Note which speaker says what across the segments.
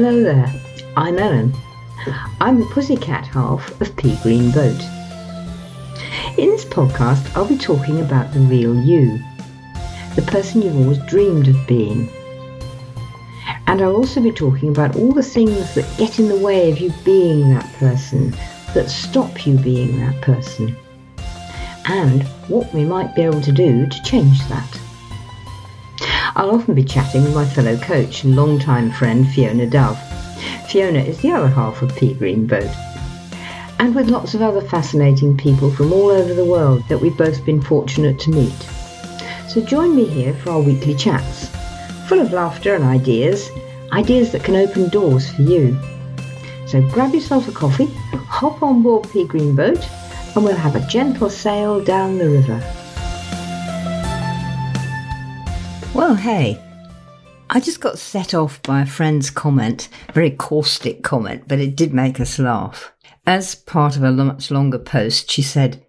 Speaker 1: Hello there, I'm Elen. I'm the pussycat half of Pea Green Boat. In this podcast, I'll be talking about the real you, the person you've always dreamed of being. And I'll also be talking about all the things that get in the way of you being that person, that stop you being that person, and what we might be able to do to change that. I'll often be chatting with my fellow coach and longtime friend Fiona Dove. Fiona is the other half of Pea Green Boat. And with lots of other fascinating people from all over the world that we've both been fortunate to meet. So join me here for our weekly chats, full of laughter and ideas, ideas that can open doors for you. So grab yourself a coffee, hop on board Pea Green Boat, and we'll have a gentle sail down the river. Well, hey, I just got set off by a friend's comment, very caustic comment, but it did make us laugh. As part of a much longer post, she said,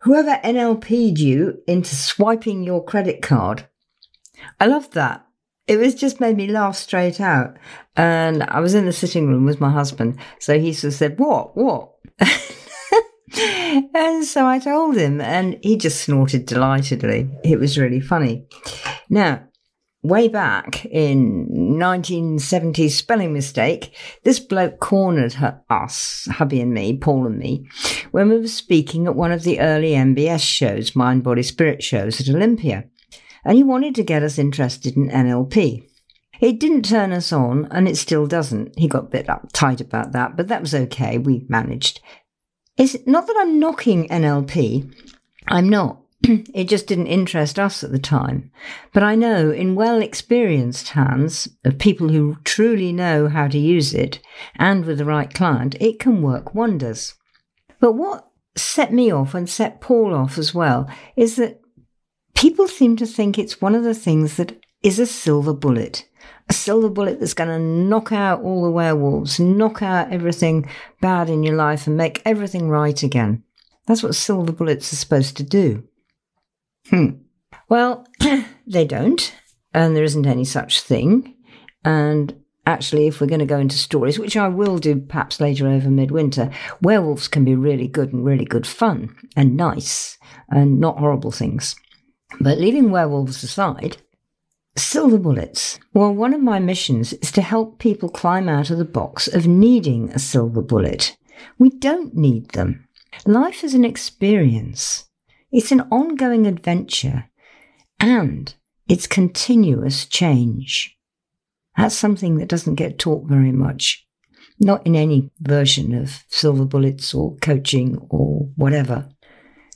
Speaker 1: Whoever NLP'd you into swiping your credit card. I loved that. It was just made me laugh straight out. And I was in the sitting room with my husband. So he sort of said, What? What? and so I told him, and he just snorted delightedly. It was really funny. Now, way back in 1970 spelling mistake, this bloke cornered her, us, hubby and me, Paul and me, when we were speaking at one of the early MBS shows, Mind, Body, Spirit shows at Olympia. And he wanted to get us interested in NLP. It didn't turn us on, and it still doesn't. He got a bit uptight about that, but that was okay. We managed. It's not that I'm knocking NLP. I'm not. it just didn't interest us at the time. But I know in well experienced hands of people who truly know how to use it and with the right client, it can work wonders. But what set me off and set Paul off as well is that people seem to think it's one of the things that is a silver bullet. A silver bullet that's going to knock out all the werewolves, knock out everything bad in your life and make everything right again. That's what silver bullets are supposed to do. Hmm. Well, they don't, and there isn't any such thing. And actually, if we're going to go into stories, which I will do perhaps later over midwinter, werewolves can be really good and really good fun and nice and not horrible things. But leaving werewolves aside, silver bullets. Well, one of my missions is to help people climb out of the box of needing a silver bullet. We don't need them. Life is an experience. It's an ongoing adventure and it's continuous change. That's something that doesn't get taught very much, not in any version of silver bullets or coaching or whatever.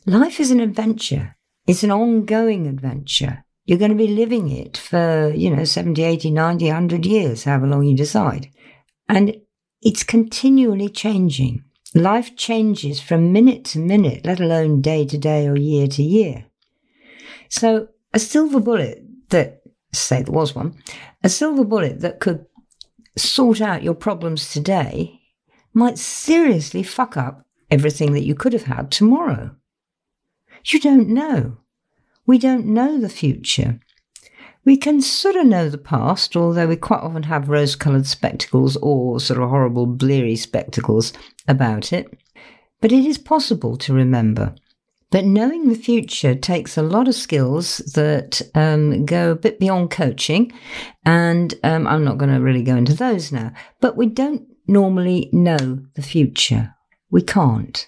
Speaker 1: Life is an adventure. It's an ongoing adventure. You're going to be living it for, you know, 70, 80, 90, 100 years, however long you decide. And it's continually changing. Life changes from minute to minute, let alone day to day or year to year. So a silver bullet that, say there was one, a silver bullet that could sort out your problems today might seriously fuck up everything that you could have had tomorrow. You don't know. We don't know the future. We can sort of know the past, although we quite often have rose coloured spectacles or sort of horrible bleary spectacles about it. But it is possible to remember. But knowing the future takes a lot of skills that um, go a bit beyond coaching. And um, I'm not going to really go into those now. But we don't normally know the future. We can't.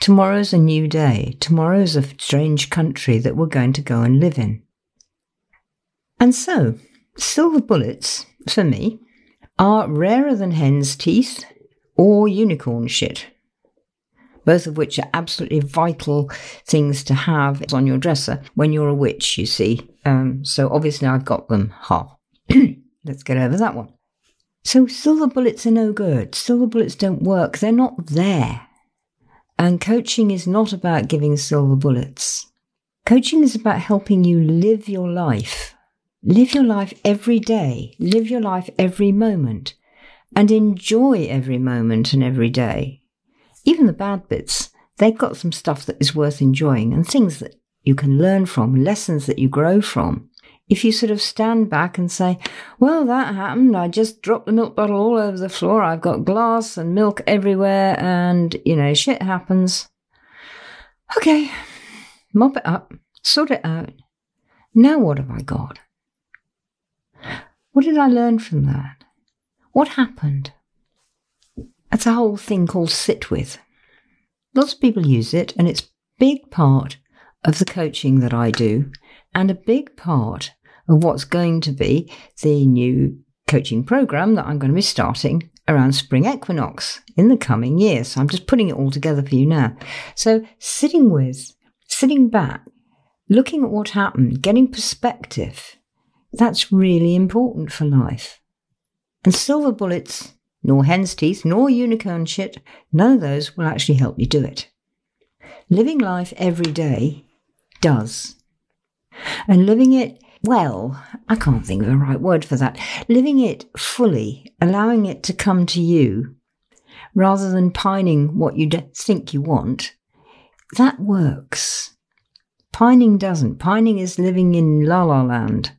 Speaker 1: Tomorrow's a new day. Tomorrow's a strange country that we're going to go and live in. And so, silver bullets, for me, are rarer than hen's teeth or unicorn shit, both of which are absolutely vital things to have on your dresser when you're a witch, you see. Um, so obviously I've got them. Ha. Let's get over that one. So silver bullets are no good. Silver bullets don't work. They're not there. And coaching is not about giving silver bullets. Coaching is about helping you live your life Live your life every day, live your life every moment, and enjoy every moment and every day. Even the bad bits, they've got some stuff that is worth enjoying and things that you can learn from, lessons that you grow from. if you sort of stand back and say, well, that happened. I just dropped the milk bottle all over the floor. I've got glass and milk everywhere and, you know, shit happens. Okay, mop it up, sort it out. Now what have I got? What did I learn from that? What happened? That's a whole thing called sit with. Lots of people use it and it's a big part of the coaching that I do and a big part of what's going to be the new coaching program that I'm going to be starting around spring equinox in the coming year. So I'm just putting it all together for you now. So sitting with, sitting back, looking at what happened, getting perspective, that's really important for life. And silver bullets, nor hen's teeth, nor unicorn shit, none of those will actually help you do it. Living life every day does. And living it well, I can't think of the right word for that. Living it fully, allowing it to come to you, rather than pining what you think you want, that works. Pining doesn't. Pining is living in la la land.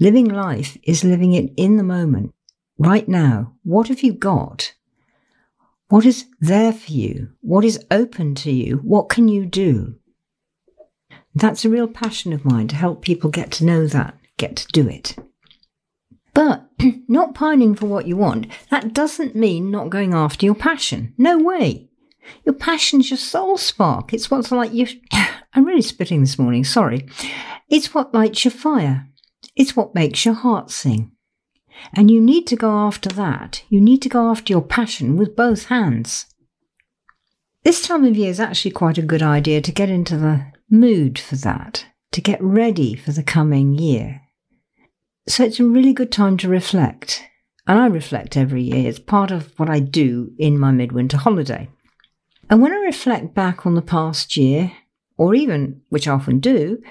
Speaker 1: Living life is living it in the moment, right now. What have you got? What is there for you? What is open to you? What can you do? That's a real passion of mine to help people get to know that, get to do it. But not pining for what you want, that doesn't mean not going after your passion. No way. Your passion's your soul spark. It's what's like you. I'm really spitting this morning, sorry. It's what lights your fire. It's what makes your heart sing. And you need to go after that. You need to go after your passion with both hands. This time of year is actually quite a good idea to get into the mood for that, to get ready for the coming year. So it's a really good time to reflect. And I reflect every year. It's part of what I do in my midwinter holiday. And when I reflect back on the past year, or even, which I often do,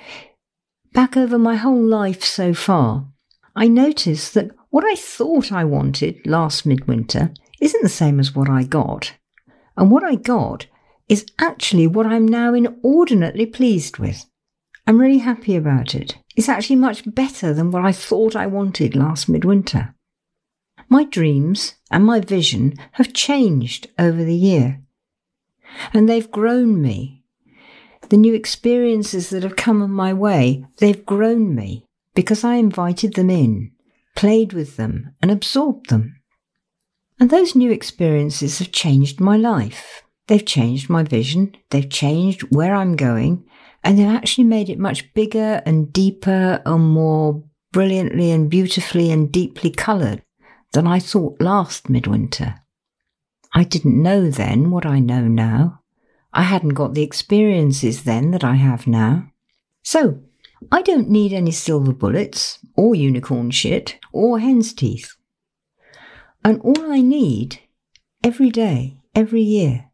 Speaker 1: back over my whole life so far, I notice that what I thought I wanted last midwinter isn't the same as what I got. And what I got is actually what I'm now inordinately pleased with. I'm really happy about it. It's actually much better than what I thought I wanted last midwinter. My dreams and my vision have changed over the year, and they've grown me. The new experiences that have come my way, they've grown me because I invited them in, played with them, and absorbed them. And those new experiences have changed my life. They've changed my vision, they've changed where I'm going, and they've actually made it much bigger and deeper and more brilliantly and beautifully and deeply coloured than I thought last midwinter. I didn't know then what I know now. I hadn't got the experiences then that I have now. So, I don't need any silver bullets, or unicorn shit, or hen's teeth. And all I need, every day, every year,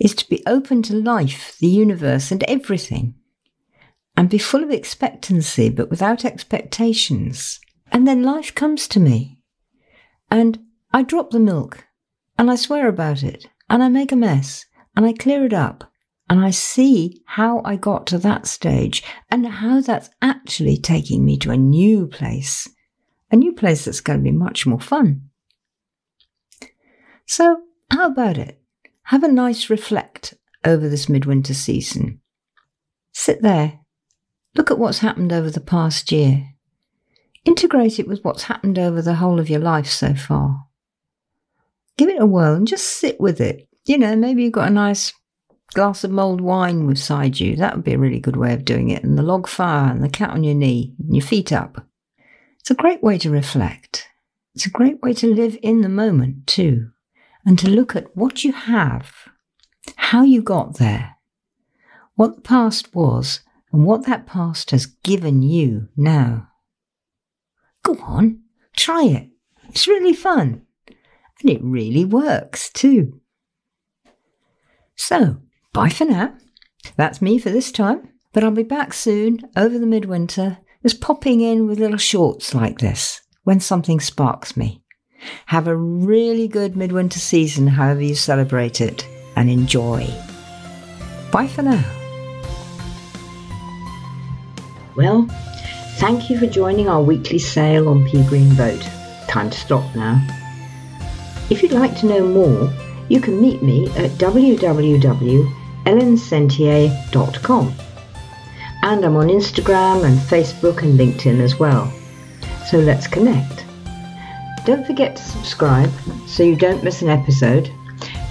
Speaker 1: is to be open to life, the universe, and everything, and be full of expectancy but without expectations. And then life comes to me, and I drop the milk, and I swear about it, and I make a mess, and I clear it up, and I see how I got to that stage, and how that's actually taking me to a new place, a new place that's going to be much more fun. So, how about it? Have a nice reflect over this midwinter season. Sit there, look at what's happened over the past year. Integrate it with what's happened over the whole of your life so far. Give it a whirl and just sit with it. You know, maybe you've got a nice glass of mulled wine beside you. That would be a really good way of doing it. And the log fire and the cat on your knee and your feet up. It's a great way to reflect. It's a great way to live in the moment too and to look at what you have, how you got there, what the past was, and what that past has given you now. Go on, try it. It's really fun. And it really works too. So, bye for now. That's me for this time, but I'll be back soon over the midwinter, just popping in with little shorts like this when something sparks me. Have a really good midwinter season, however you celebrate it, and enjoy. Bye for now. Well, Thank you for joining our weekly sail on Pea Green Boat. Time to stop now. If you'd like to know more, you can meet me at www.elensentier.com. And I'm on Instagram and Facebook and LinkedIn as well. So let's connect. Don't forget to subscribe so you don't miss an episode.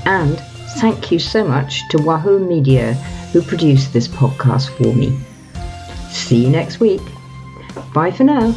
Speaker 1: And thank you so much to Wahoo Media who produced this podcast for me. See you next week. Bye for now.